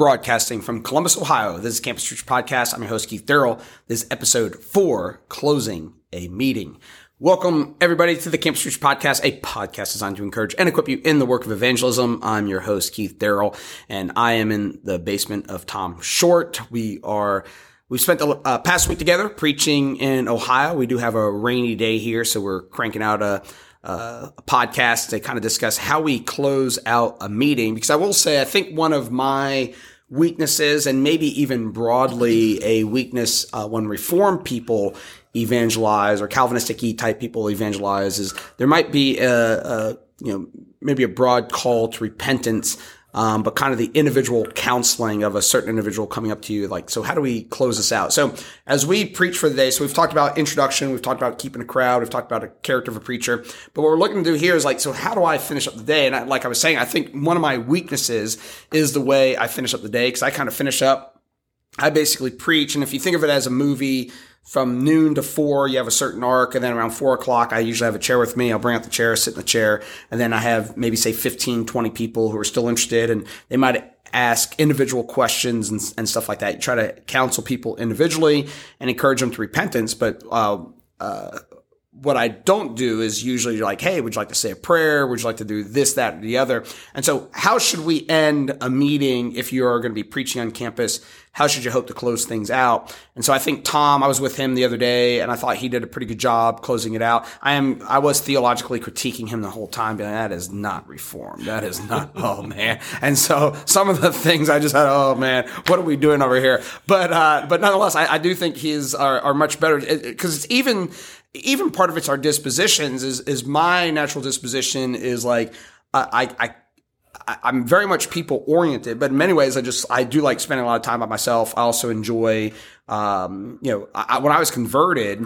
broadcasting from Columbus, Ohio. This is Campus Church Podcast. I'm your host, Keith Darrell. This is episode four, Closing a Meeting. Welcome, everybody, to the Campus Church Podcast, a podcast designed to encourage and equip you in the work of evangelism. I'm your host, Keith Darrell, and I am in the basement of Tom Short. We are we spent the uh, past week together preaching in Ohio. We do have a rainy day here, so we're cranking out a uh, podcast to kind of discuss how we close out a meeting. Because I will say, I think one of my weaknesses, and maybe even broadly a weakness uh, when reform people evangelize or Calvinistic E type people evangelize, is there might be a, a you know maybe a broad call to repentance um, but kind of the individual counseling of a certain individual coming up to you, like, so how do we close this out? So as we preach for the day, so we've talked about introduction, we've talked about keeping a crowd, we've talked about a character of a preacher, but what we're looking to do here is like, so how do I finish up the day? And I, like I was saying, I think one of my weaknesses is the way I finish up the day because I kind of finish up. I basically preach, and if you think of it as a movie, from noon to four, you have a certain arc. And then around four o'clock, I usually have a chair with me. I'll bring out the chair, sit in the chair. And then I have maybe say 15, 20 people who are still interested and they might ask individual questions and, and stuff like that. You try to counsel people individually and encourage them to repentance. But, uh, uh, what I don't do is usually you're like, Hey, would you like to say a prayer? Would you like to do this, that, or the other? And so how should we end a meeting if you're going to be preaching on campus? How should you hope to close things out? And so I think Tom, I was with him the other day and I thought he did a pretty good job closing it out. I am, I was theologically critiquing him the whole time, but that is not reform. That is not, oh man. And so some of the things I just had, oh man, what are we doing over here? But, uh, but nonetheless, I, I do think his are, are much better because it's even, even part of it's our dispositions is is my natural disposition is like I I. I'm very much people oriented, but in many ways, I just I do like spending a lot of time by myself. I also enjoy, um, you know, I, when I was converted,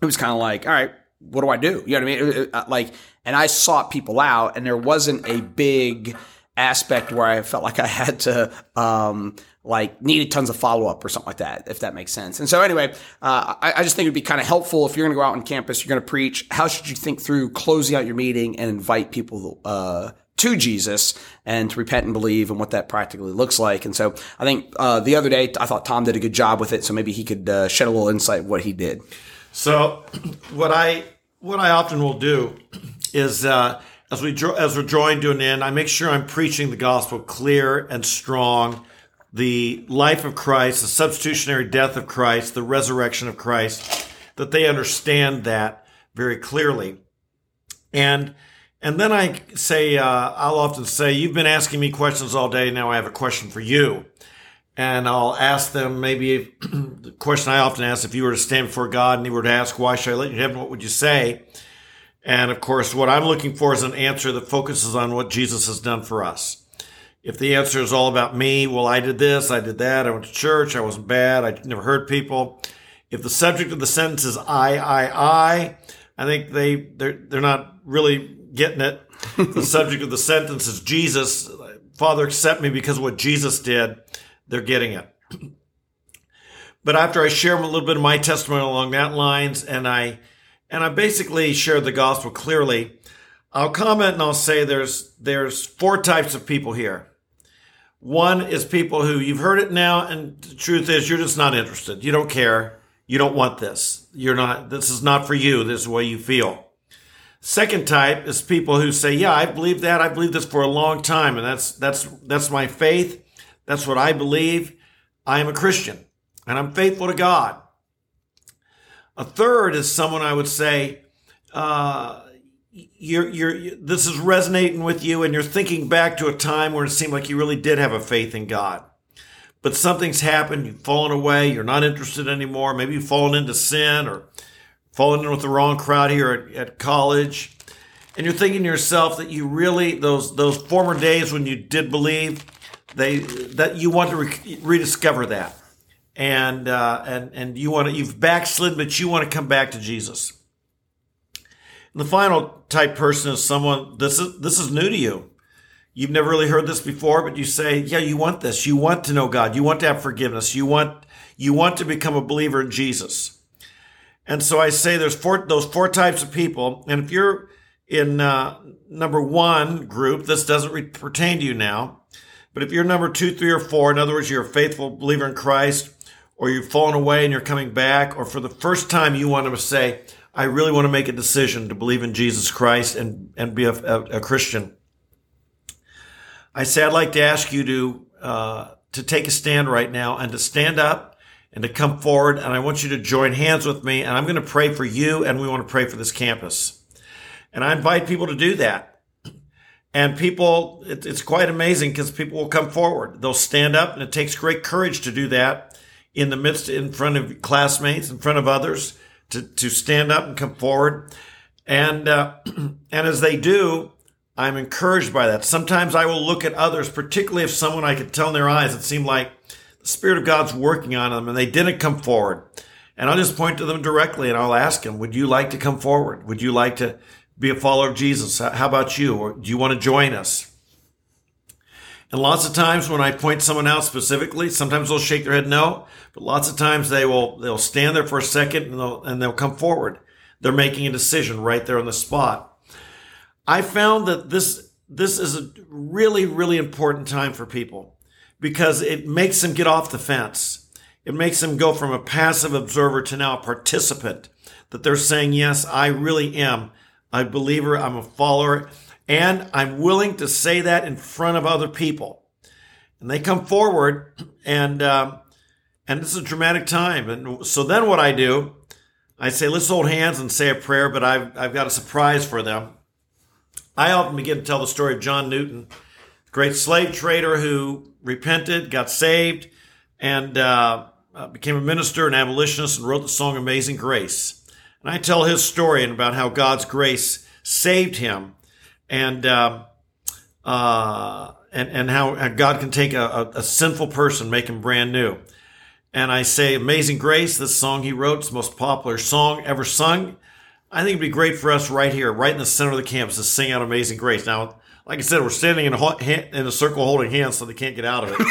it was kind of like, all right, what do I do? You know what I mean? It, it, like, and I sought people out, and there wasn't a big aspect where I felt like I had to, um, like needed tons of follow up or something like that, if that makes sense. And so anyway, uh, I, I, just think it'd be kind of helpful if you're going to go out on campus, you're going to preach. How should you think through closing out your meeting and invite people uh, to Jesus and to repent and believe and what that practically looks like? And so I think uh, the other day I thought Tom did a good job with it, so maybe he could uh, shed a little insight what he did. So what I what I often will do is uh, as we as we're drawing to an end, I make sure I'm preaching the gospel clear and strong the life of Christ, the substitutionary death of Christ, the resurrection of Christ, that they understand that very clearly. And and then I say, uh, I'll often say, you've been asking me questions all day. Now I have a question for you. And I'll ask them maybe the question I often ask, if you were to stand before God and you were to ask, why should I let you heaven? What would you say? And of course, what I'm looking for is an answer that focuses on what Jesus has done for us. If the answer is all about me, well, I did this, I did that, I went to church, I wasn't bad, I never hurt people. If the subject of the sentence is I, I, I, I think they they're they're not really getting it. the subject of the sentence is Jesus. Father, accept me because of what Jesus did. They're getting it. But after I share a little bit of my testimony along that lines, and I and I basically share the gospel clearly, I'll comment and I'll say there's there's four types of people here. One is people who you've heard it now, and the truth is you're just not interested. You don't care. You don't want this. You're not, this is not for you. This is the way you feel. Second type is people who say, yeah, I believe that. I believe this for a long time. And that's, that's, that's my faith. That's what I believe. I am a Christian and I'm faithful to God. A third is someone I would say, uh, you're, you're, this is resonating with you and you're thinking back to a time where it seemed like you really did have a faith in God. But something's happened, you've fallen away, you're not interested anymore. Maybe you've fallen into sin or fallen in with the wrong crowd here at, at college. And you're thinking to yourself that you really, those, those former days when you did believe, they, that you want to re- rediscover that. And, uh, and, and you want to, you've backslid, but you want to come back to Jesus. The final type person is someone this is this is new to you. You've never really heard this before, but you say, "Yeah, you want this. You want to know God. You want to have forgiveness. You want you want to become a believer in Jesus." And so I say there's four those four types of people, and if you're in uh, number one group, this doesn't re- pertain to you now. But if you're number two, three, or four, in other words, you're a faithful believer in Christ, or you've fallen away and you're coming back, or for the first time you want to say, I really want to make a decision to believe in Jesus Christ and, and be a, a, a Christian. I say I'd like to ask you to uh, to take a stand right now and to stand up and to come forward. And I want you to join hands with me. And I'm going to pray for you, and we want to pray for this campus. And I invite people to do that. And people, it, it's quite amazing because people will come forward. They'll stand up, and it takes great courage to do that in the midst, in front of classmates, in front of others, to to stand up and come forward. And uh, and as they do, I'm encouraged by that. Sometimes I will look at others, particularly if someone I could tell in their eyes it seemed like the Spirit of God's working on them and they didn't come forward. And I'll just point to them directly and I'll ask them, would you like to come forward? Would you like to be a follower of Jesus? How about you? Or do you want to join us? And lots of times when I point someone out specifically, sometimes they'll shake their head no, but lots of times they will, they'll stand there for a second and they'll, and they'll come forward. They're making a decision right there on the spot. I found that this this is a really really important time for people because it makes them get off the fence. It makes them go from a passive observer to now a participant. That they're saying, "Yes, I really am a believer. I'm a follower, and I'm willing to say that in front of other people." And they come forward, and um, and this is a dramatic time. And so then what I do, I say, "Let's hold hands and say a prayer." But I've I've got a surprise for them. I often begin to tell the story of John Newton, great slave trader who repented, got saved, and uh, uh, became a minister and abolitionist and wrote the song Amazing Grace. And I tell his story and about how God's grace saved him and, uh, uh, and, and how God can take a, a, a sinful person, make him brand new. And I say, Amazing Grace, this song he wrote, is the most popular song ever sung. I think it'd be great for us right here, right in the center of the campus, to sing out Amazing Grace. Now, like I said, we're standing in a, in a circle holding hands so they can't get out of it.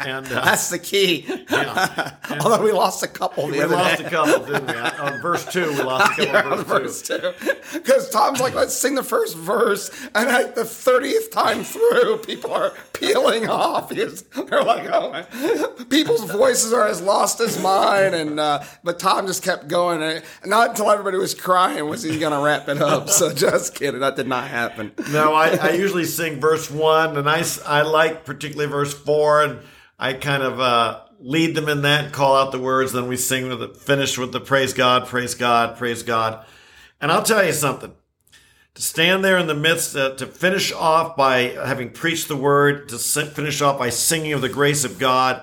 and uh, That's the key. Yeah. Although we lost a couple We lost day. a couple, didn't we? On verse two, we lost a couple yeah, on verse, two. Because Tom's like, let's sing the first verse. And like the 30th time through, people are peeling off because they're like, oh, people's voices are as lost as mine. And uh, But Tom just kept going. And not until everybody was crying was he going to wrap it up. So just kidding. That did not happen. No, I, I usually sing verse one, and I, I like particularly verse four, and I kind of uh, lead them in that call out the words. Then we sing with it, finish with the praise God, praise God, praise God. And I'll tell you something. To stand there in the midst, uh, to finish off by having preached the word, to finish off by singing of the grace of God.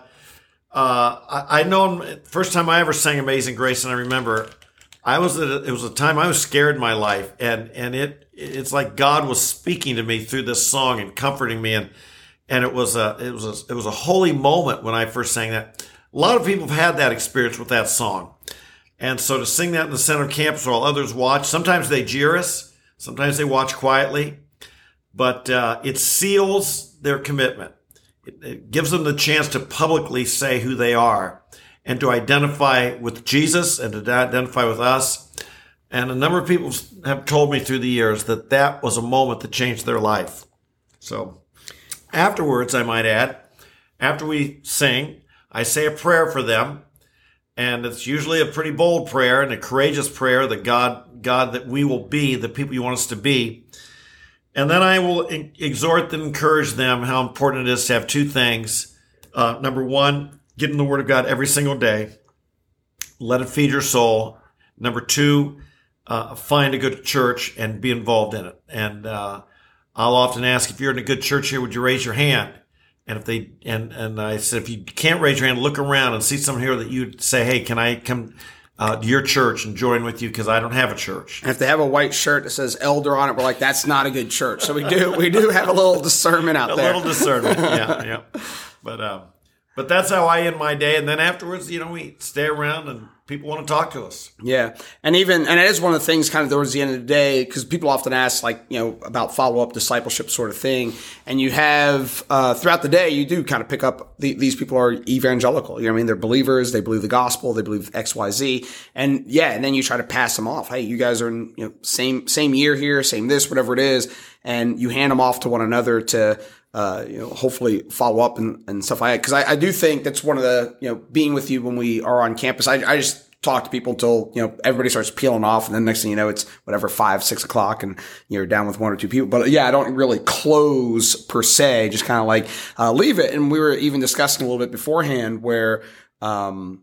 Uh, I, I know first time I ever sang Amazing Grace, and I remember I was a, it was a time I was scared in my life, and and it it's like God was speaking to me through this song and comforting me, and and it was a it was a it was a holy moment when I first sang that. A lot of people have had that experience with that song, and so to sing that in the center of campus while others watch, sometimes they jeer us, sometimes they watch quietly, but uh, it seals their commitment. It, it gives them the chance to publicly say who they are and to identify with Jesus and to identify with us. And a number of people have told me through the years that that was a moment that changed their life. So afterwards, I might add, after we sing, I say a prayer for them. And it's usually a pretty bold prayer and a courageous prayer that God, God, that we will be the people you want us to be. And then I will exhort and encourage them how important it is to have two things. Uh, number one, get in the Word of God every single day. Let it feed your soul. Number two, uh, find a good church and be involved in it. And uh, I'll often ask if you're in a good church here, would you raise your hand? And if they and and I said if you can't raise your hand, look around and see someone here that you'd say, hey, can I come uh, to your church and join with you because I don't have a church. And if they have a white shirt that says elder on it, we're like, that's not a good church. So we do we do have a little discernment out a there. A little discernment, yeah, yeah. But um, but that's how I end my day. And then afterwards, you know, we stay around and people want to talk to us. Yeah. And even, and it is one of the things kind of towards the end of the day, because people often ask, like, you know, about follow up discipleship sort of thing. And you have, uh, throughout the day, you do kind of pick up the, these people are evangelical. You know I mean? They're believers. They believe the gospel. They believe X, Y, Z. And yeah. And then you try to pass them off. Hey, you guys are in, you know, same, same year here, same this, whatever it is and you hand them off to one another to uh, you know, hopefully follow up and, and stuff like that. Cause I, I, do think that's one of the, you know, being with you when we are on campus. I, I just talk to people until, you know, everybody starts peeling off. And then next thing you know, it's whatever, five, six o'clock and you're down with one or two people. But yeah, I don't really close per se, just kind of like, uh, leave it. And we were even discussing a little bit beforehand where, um,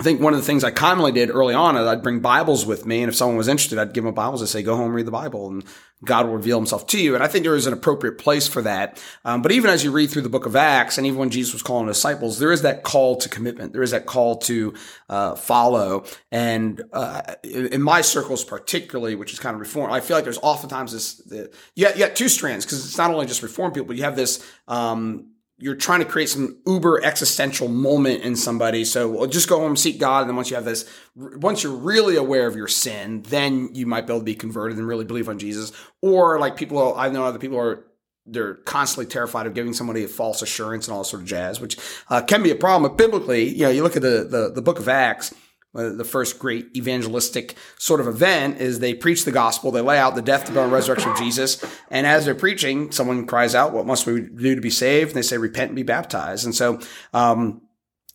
I think one of the things I commonly did early on is I'd bring Bibles with me, and if someone was interested, I'd give them Bibles and say, "Go home, read the Bible, and God will reveal Himself to you." And I think there is an appropriate place for that. Um, but even as you read through the Book of Acts, and even when Jesus was calling disciples, there is that call to commitment. There is that call to uh, follow. And uh, in my circles, particularly, which is kind of reform, I feel like there's oftentimes this. The, you, got, you got two strands because it's not only just reform people, but you have this. Um, you're trying to create some uber existential moment in somebody. So just go home, seek God, and then once you have this, once you're really aware of your sin, then you might be able to be converted and really believe on Jesus. Or like people, I know other people are they're constantly terrified of giving somebody a false assurance and all sort of jazz, which uh, can be a problem. But biblically, you know, you look at the the, the Book of Acts the first great evangelistic sort of event is they preach the gospel. They lay out the death, the burial, and resurrection of Jesus. And as they're preaching, someone cries out, what must we do to be saved? And they say, repent and be baptized. And so, um,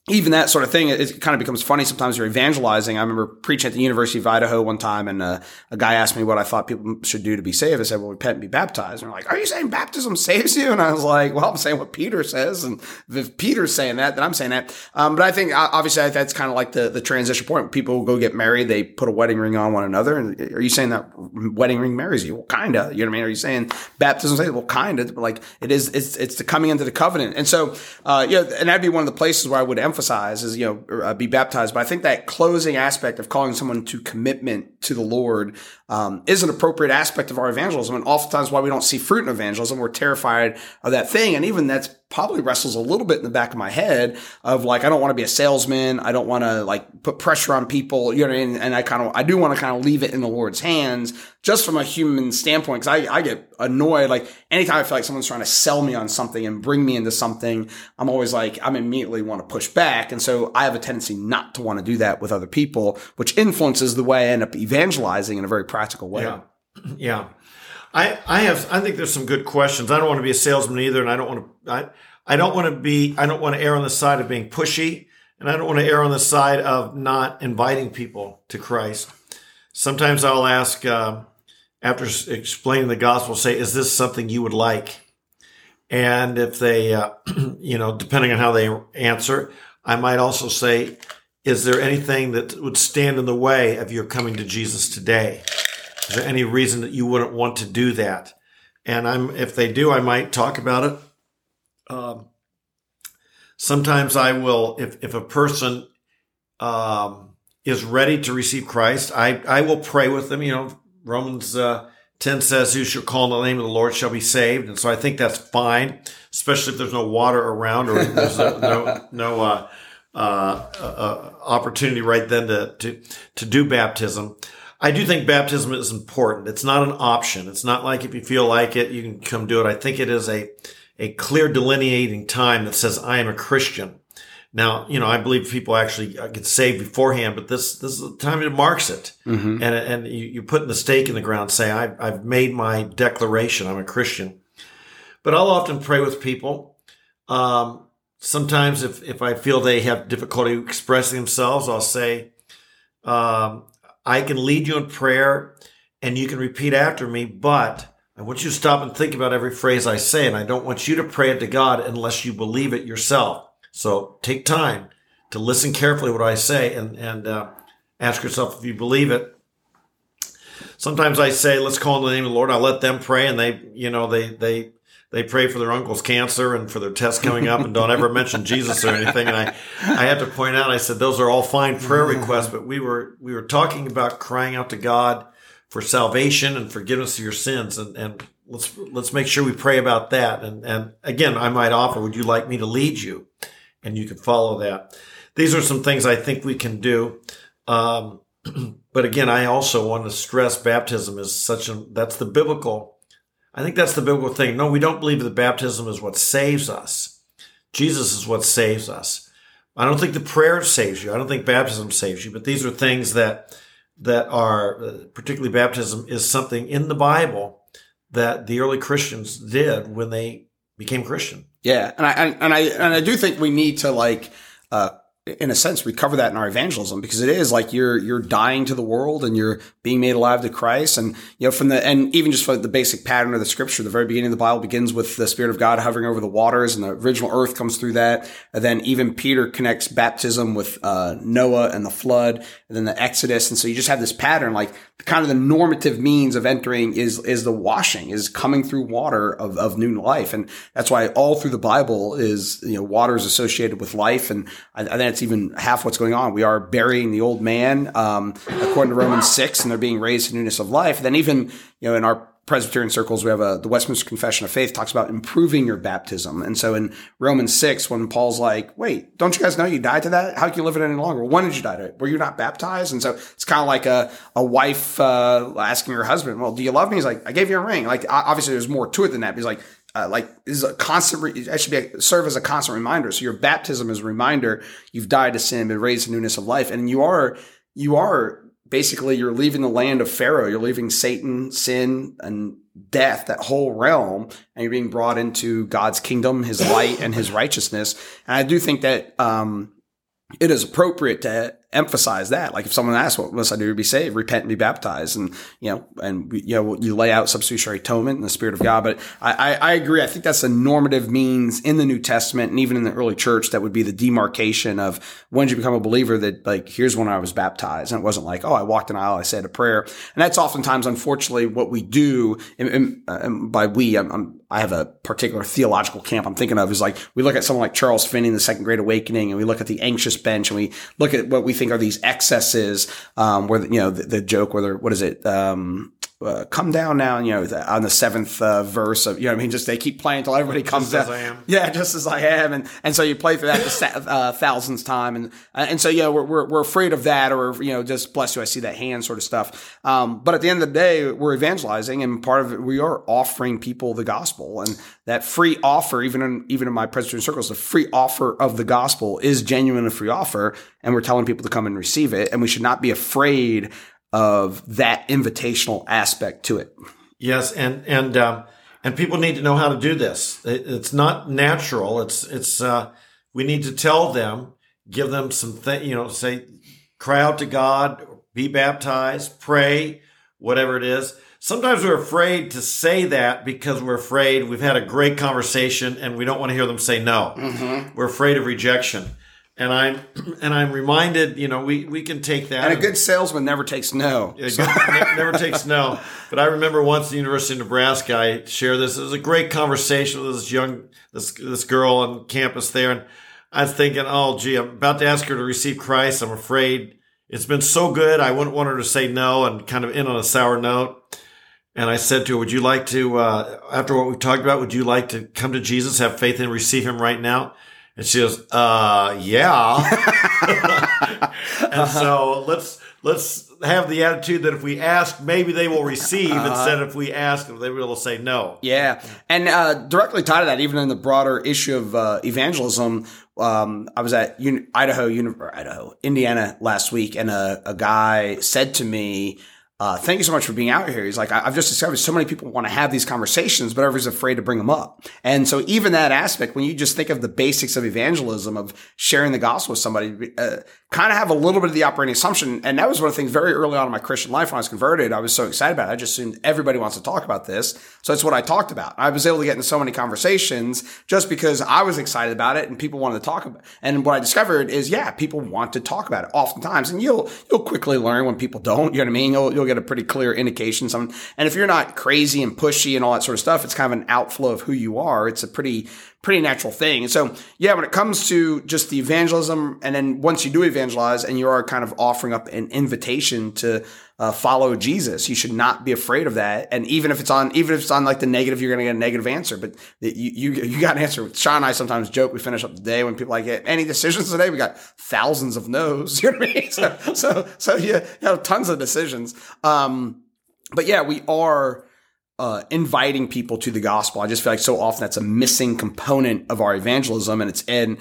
even that sort of thing, it, kind of becomes funny. Sometimes you're evangelizing. I remember preaching at the University of Idaho one time, and uh, a guy asked me what I thought people should do to be saved. I said, "Well, repent and be baptized." And they're like, "Are you saying baptism saves you?" And I was like, "Well, I'm saying what Peter says, and if Peter's saying that, then I'm saying that." Um, but I think obviously that's kind of like the the transition point. People go get married, they put a wedding ring on one another. And are you saying that wedding ring marries you? Well, kinda. You know what I mean? Are you saying baptism saves? Well, kinda. But like it is, it's it's the coming into the covenant. And so, uh, yeah, and that'd be one of the places where I would emphasize emphasize is, you know, uh, be baptized. But I think that closing aspect of calling someone to commitment to the Lord um, is an appropriate aspect of our evangelism. And oftentimes why we don't see fruit in evangelism, we're terrified of that thing. And even that's probably wrestles a little bit in the back of my head of like, I don't want to be a salesman. I don't want to like put pressure on people, you know, and, and I kind of, I do want to kind of leave it in the Lord's hands just from a human standpoint. Cause I, I get annoyed. Like anytime I feel like someone's trying to sell me on something and bring me into something, I'm always like, I'm immediately want to push back. And so I have a tendency not to want to do that with other people, which influences the way I end up evangelizing in a very practical way. Yeah. Yeah. I, I have I think there's some good questions. I don't want to be a salesman either, and I don't want to I, I don't want to be I don't want to err on the side of being pushy, and I don't want to err on the side of not inviting people to Christ. Sometimes I'll ask uh, after explaining the gospel, say, "Is this something you would like?" And if they, uh, you know, depending on how they answer, I might also say, "Is there anything that would stand in the way of your coming to Jesus today?" Is there any reason that you wouldn't want to do that? And I'm, if they do, I might talk about it. Um, sometimes I will, if, if a person, um, is ready to receive Christ, I, I will pray with them. You know, Romans, uh, 10 says, who shall call on the name of the Lord shall be saved. And so I think that's fine, especially if there's no water around or there's no, no, no, uh, uh, uh, opportunity right then to, to, to do baptism. I do think baptism is important. It's not an option. It's not like if you feel like it, you can come do it. I think it is a, a clear delineating time that says, I am a Christian. Now, you know, I believe people actually get saved beforehand, but this, this is the time it marks it. Mm-hmm. And, and you, you put the stake in the ground, say, I've, I've made my declaration. I'm a Christian. But I'll often pray with people. Um, sometimes if, if I feel they have difficulty expressing themselves, I'll say, um, I can lead you in prayer and you can repeat after me, but I want you to stop and think about every phrase I say. And I don't want you to pray it to God unless you believe it yourself. So take time to listen carefully what I say and, and, uh, ask yourself if you believe it. Sometimes I say, let's call in the name of the Lord. I'll let them pray and they, you know, they, they, they pray for their uncle's cancer and for their test coming up and don't ever mention Jesus or anything. And I, I had to point out, I said, those are all fine prayer requests, but we were, we were talking about crying out to God for salvation and forgiveness of your sins. And, and let's, let's make sure we pray about that. And, and again, I might offer, would you like me to lead you? And you can follow that. These are some things I think we can do. Um, but again, I also want to stress baptism is such a, that's the biblical I think that's the biblical thing. No, we don't believe that baptism is what saves us. Jesus is what saves us. I don't think the prayer saves you. I don't think baptism saves you, but these are things that, that are, particularly baptism is something in the Bible that the early Christians did when they became Christian. Yeah, and I and I and I do think we need to like uh, in a sense recover that in our evangelism because it is like you're you're dying to the world and you're being made alive to Christ. And you know from the and even just for the basic pattern of the scripture the very beginning of the Bible begins with the spirit of God hovering over the waters and the original earth comes through that. And then even Peter connects baptism with uh, Noah and the flood and then the Exodus. And so you just have this pattern like kind of the normative means of entering is is the washing is coming through water of, of new life. And that's why all through the Bible is you know water is associated with life. And I, I think that's even half what's going on. We are burying the old man, um, according to Romans six, and they're being raised to newness of life. then even, you know, in our Presbyterian circles, we have a, the Westminster Confession of Faith talks about improving your baptism. And so in Romans 6, when Paul's like, wait, don't you guys know you died to that? How can you live it any longer? When did you die to it? Were you not baptized? And so it's kind of like a, a wife, uh, asking her husband, well, do you love me? He's like, I gave you a ring. Like, obviously there's more to it than that. He's like, uh, like is a constant. Re- it should be a, serve as a constant reminder. So your baptism is a reminder you've died to sin, been raised to newness of life, and you are you are basically you're leaving the land of Pharaoh. You're leaving Satan, sin, and death, that whole realm, and you're being brought into God's kingdom, His light, and His righteousness. And I do think that um, it is appropriate to emphasize that. Like if someone asks, what must I do to be saved? Repent and be baptized. And, you know, and, you know, you lay out substitutionary atonement in the spirit of God. But I, I, I, agree. I think that's a normative means in the New Testament and even in the early church that would be the demarcation of when you become a believer that like, here's when I was baptized. And it wasn't like, oh, I walked an aisle, I said a prayer. And that's oftentimes, unfortunately, what we do. And, and, and by we, I'm, I'm I have a particular theological camp I'm thinking of is like we look at someone like Charles Finney in the Second Great Awakening, and we look at the anxious bench, and we look at what we think are these excesses, um, where you know the, the joke, whether what is it, um, uh, come down now, you know, on the seventh uh, verse of, you know, I mean, just they keep playing until everybody comes just down. Yeah, just as I am, and and so you play through that the uh, thousands time, and uh, and so yeah, we're, we're we're afraid of that, or you know, just bless you, I see that hand sort of stuff. Um, but at the end of the day, we're evangelizing, and part of it, we are offering people the gospel, and that free offer, even in even in my Presbyterian circles, the free offer of the gospel is genuine a free offer, and we're telling people to come and receive it, and we should not be afraid of that invitational aspect to it. Yes, and and um, and people need to know how to do this. It, it's not natural. It's it's uh, we need to tell them, give them some th- you know, say, cry out to God, be baptized, pray, whatever it is. Sometimes we're afraid to say that because we're afraid we've had a great conversation and we don't want to hear them say no. Mm-hmm. We're afraid of rejection and I'm and I'm reminded, you know, we we can take that. And a good salesman never takes no. Never takes no. But I remember once at the University of Nebraska, I shared this. It was a great conversation with this young this this girl on campus there, and I was thinking, oh, gee, I'm about to ask her to receive Christ. I'm afraid it's been so good. I wouldn't want her to say no and kind of end on a sour note. And I said to her, would you like to, uh, after what we talked about, would you like to come to Jesus, have faith and receive him right now? And she goes, uh, yeah. and so let's, let's have the attitude that if we ask, maybe they will receive uh-huh. instead of if we ask, they will say no. Yeah. And, uh, directly tied to that, even in the broader issue of, uh, evangelism, um, I was at Uni- Idaho, Uni- Idaho, Indiana last week, and a, a guy said to me, uh, thank you so much for being out here. He's like, I've just discovered so many people want to have these conversations, but everybody's afraid to bring them up. And so even that aspect, when you just think of the basics of evangelism, of sharing the gospel with somebody, uh, kind of have a little bit of the operating assumption. And that was one of the things very early on in my Christian life when I was converted. I was so excited about it. I just assumed everybody wants to talk about this. So that's what I talked about. I was able to get into so many conversations just because I was excited about it and people wanted to talk about it. And what I discovered is, yeah, people want to talk about it oftentimes. And you'll, you'll quickly learn when people don't, you know what I mean? You'll, you'll get a pretty clear indication. Some, and if you're not crazy and pushy and all that sort of stuff, it's kind of an outflow of who you are. It's a pretty, pretty natural thing. And so, yeah, when it comes to just the evangelism, and then once you do evangelize and you are kind of offering up an invitation to uh, follow Jesus, you should not be afraid of that. And even if it's on, even if it's on like the negative, you're going to get a negative answer. But you, you, you got an answer. Sean and I sometimes joke. We finish up the day when people like, any decisions today? We got thousands of no's. You know what I mean? So, so, so you have tons of decisions. Um, but yeah, we are uh, inviting people to the gospel. I just feel like so often that's a missing component of our evangelism, and it's and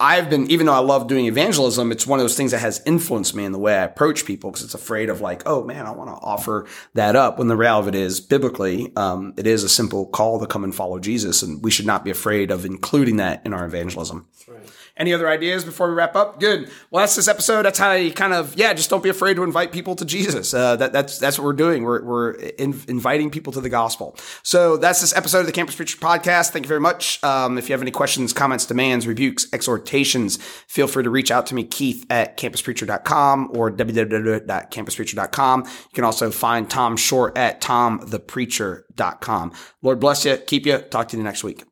I've been, even though I love doing evangelism, it's one of those things that has influenced me in the way I approach people because it's afraid of like, oh man, I want to offer that up. When the reality of it is, biblically, um, it is a simple call to come and follow Jesus, and we should not be afraid of including that in our evangelism. Any other ideas before we wrap up? Good. Well, that's this episode. That's how you kind of yeah. Just don't be afraid to invite people to Jesus. Uh, that, that's that's what we're doing. We're we're in, inviting people to the gospel. So that's this episode of the Campus Preacher Podcast. Thank you very much. Um, if you have any questions, comments, demands, rebukes, exhortations, feel free to reach out to me, Keith at campuspreacher.com or www.campuspreacher.com. You can also find Tom Short at tomthepreacher.com. Lord bless you. Keep you. Talk to you next week.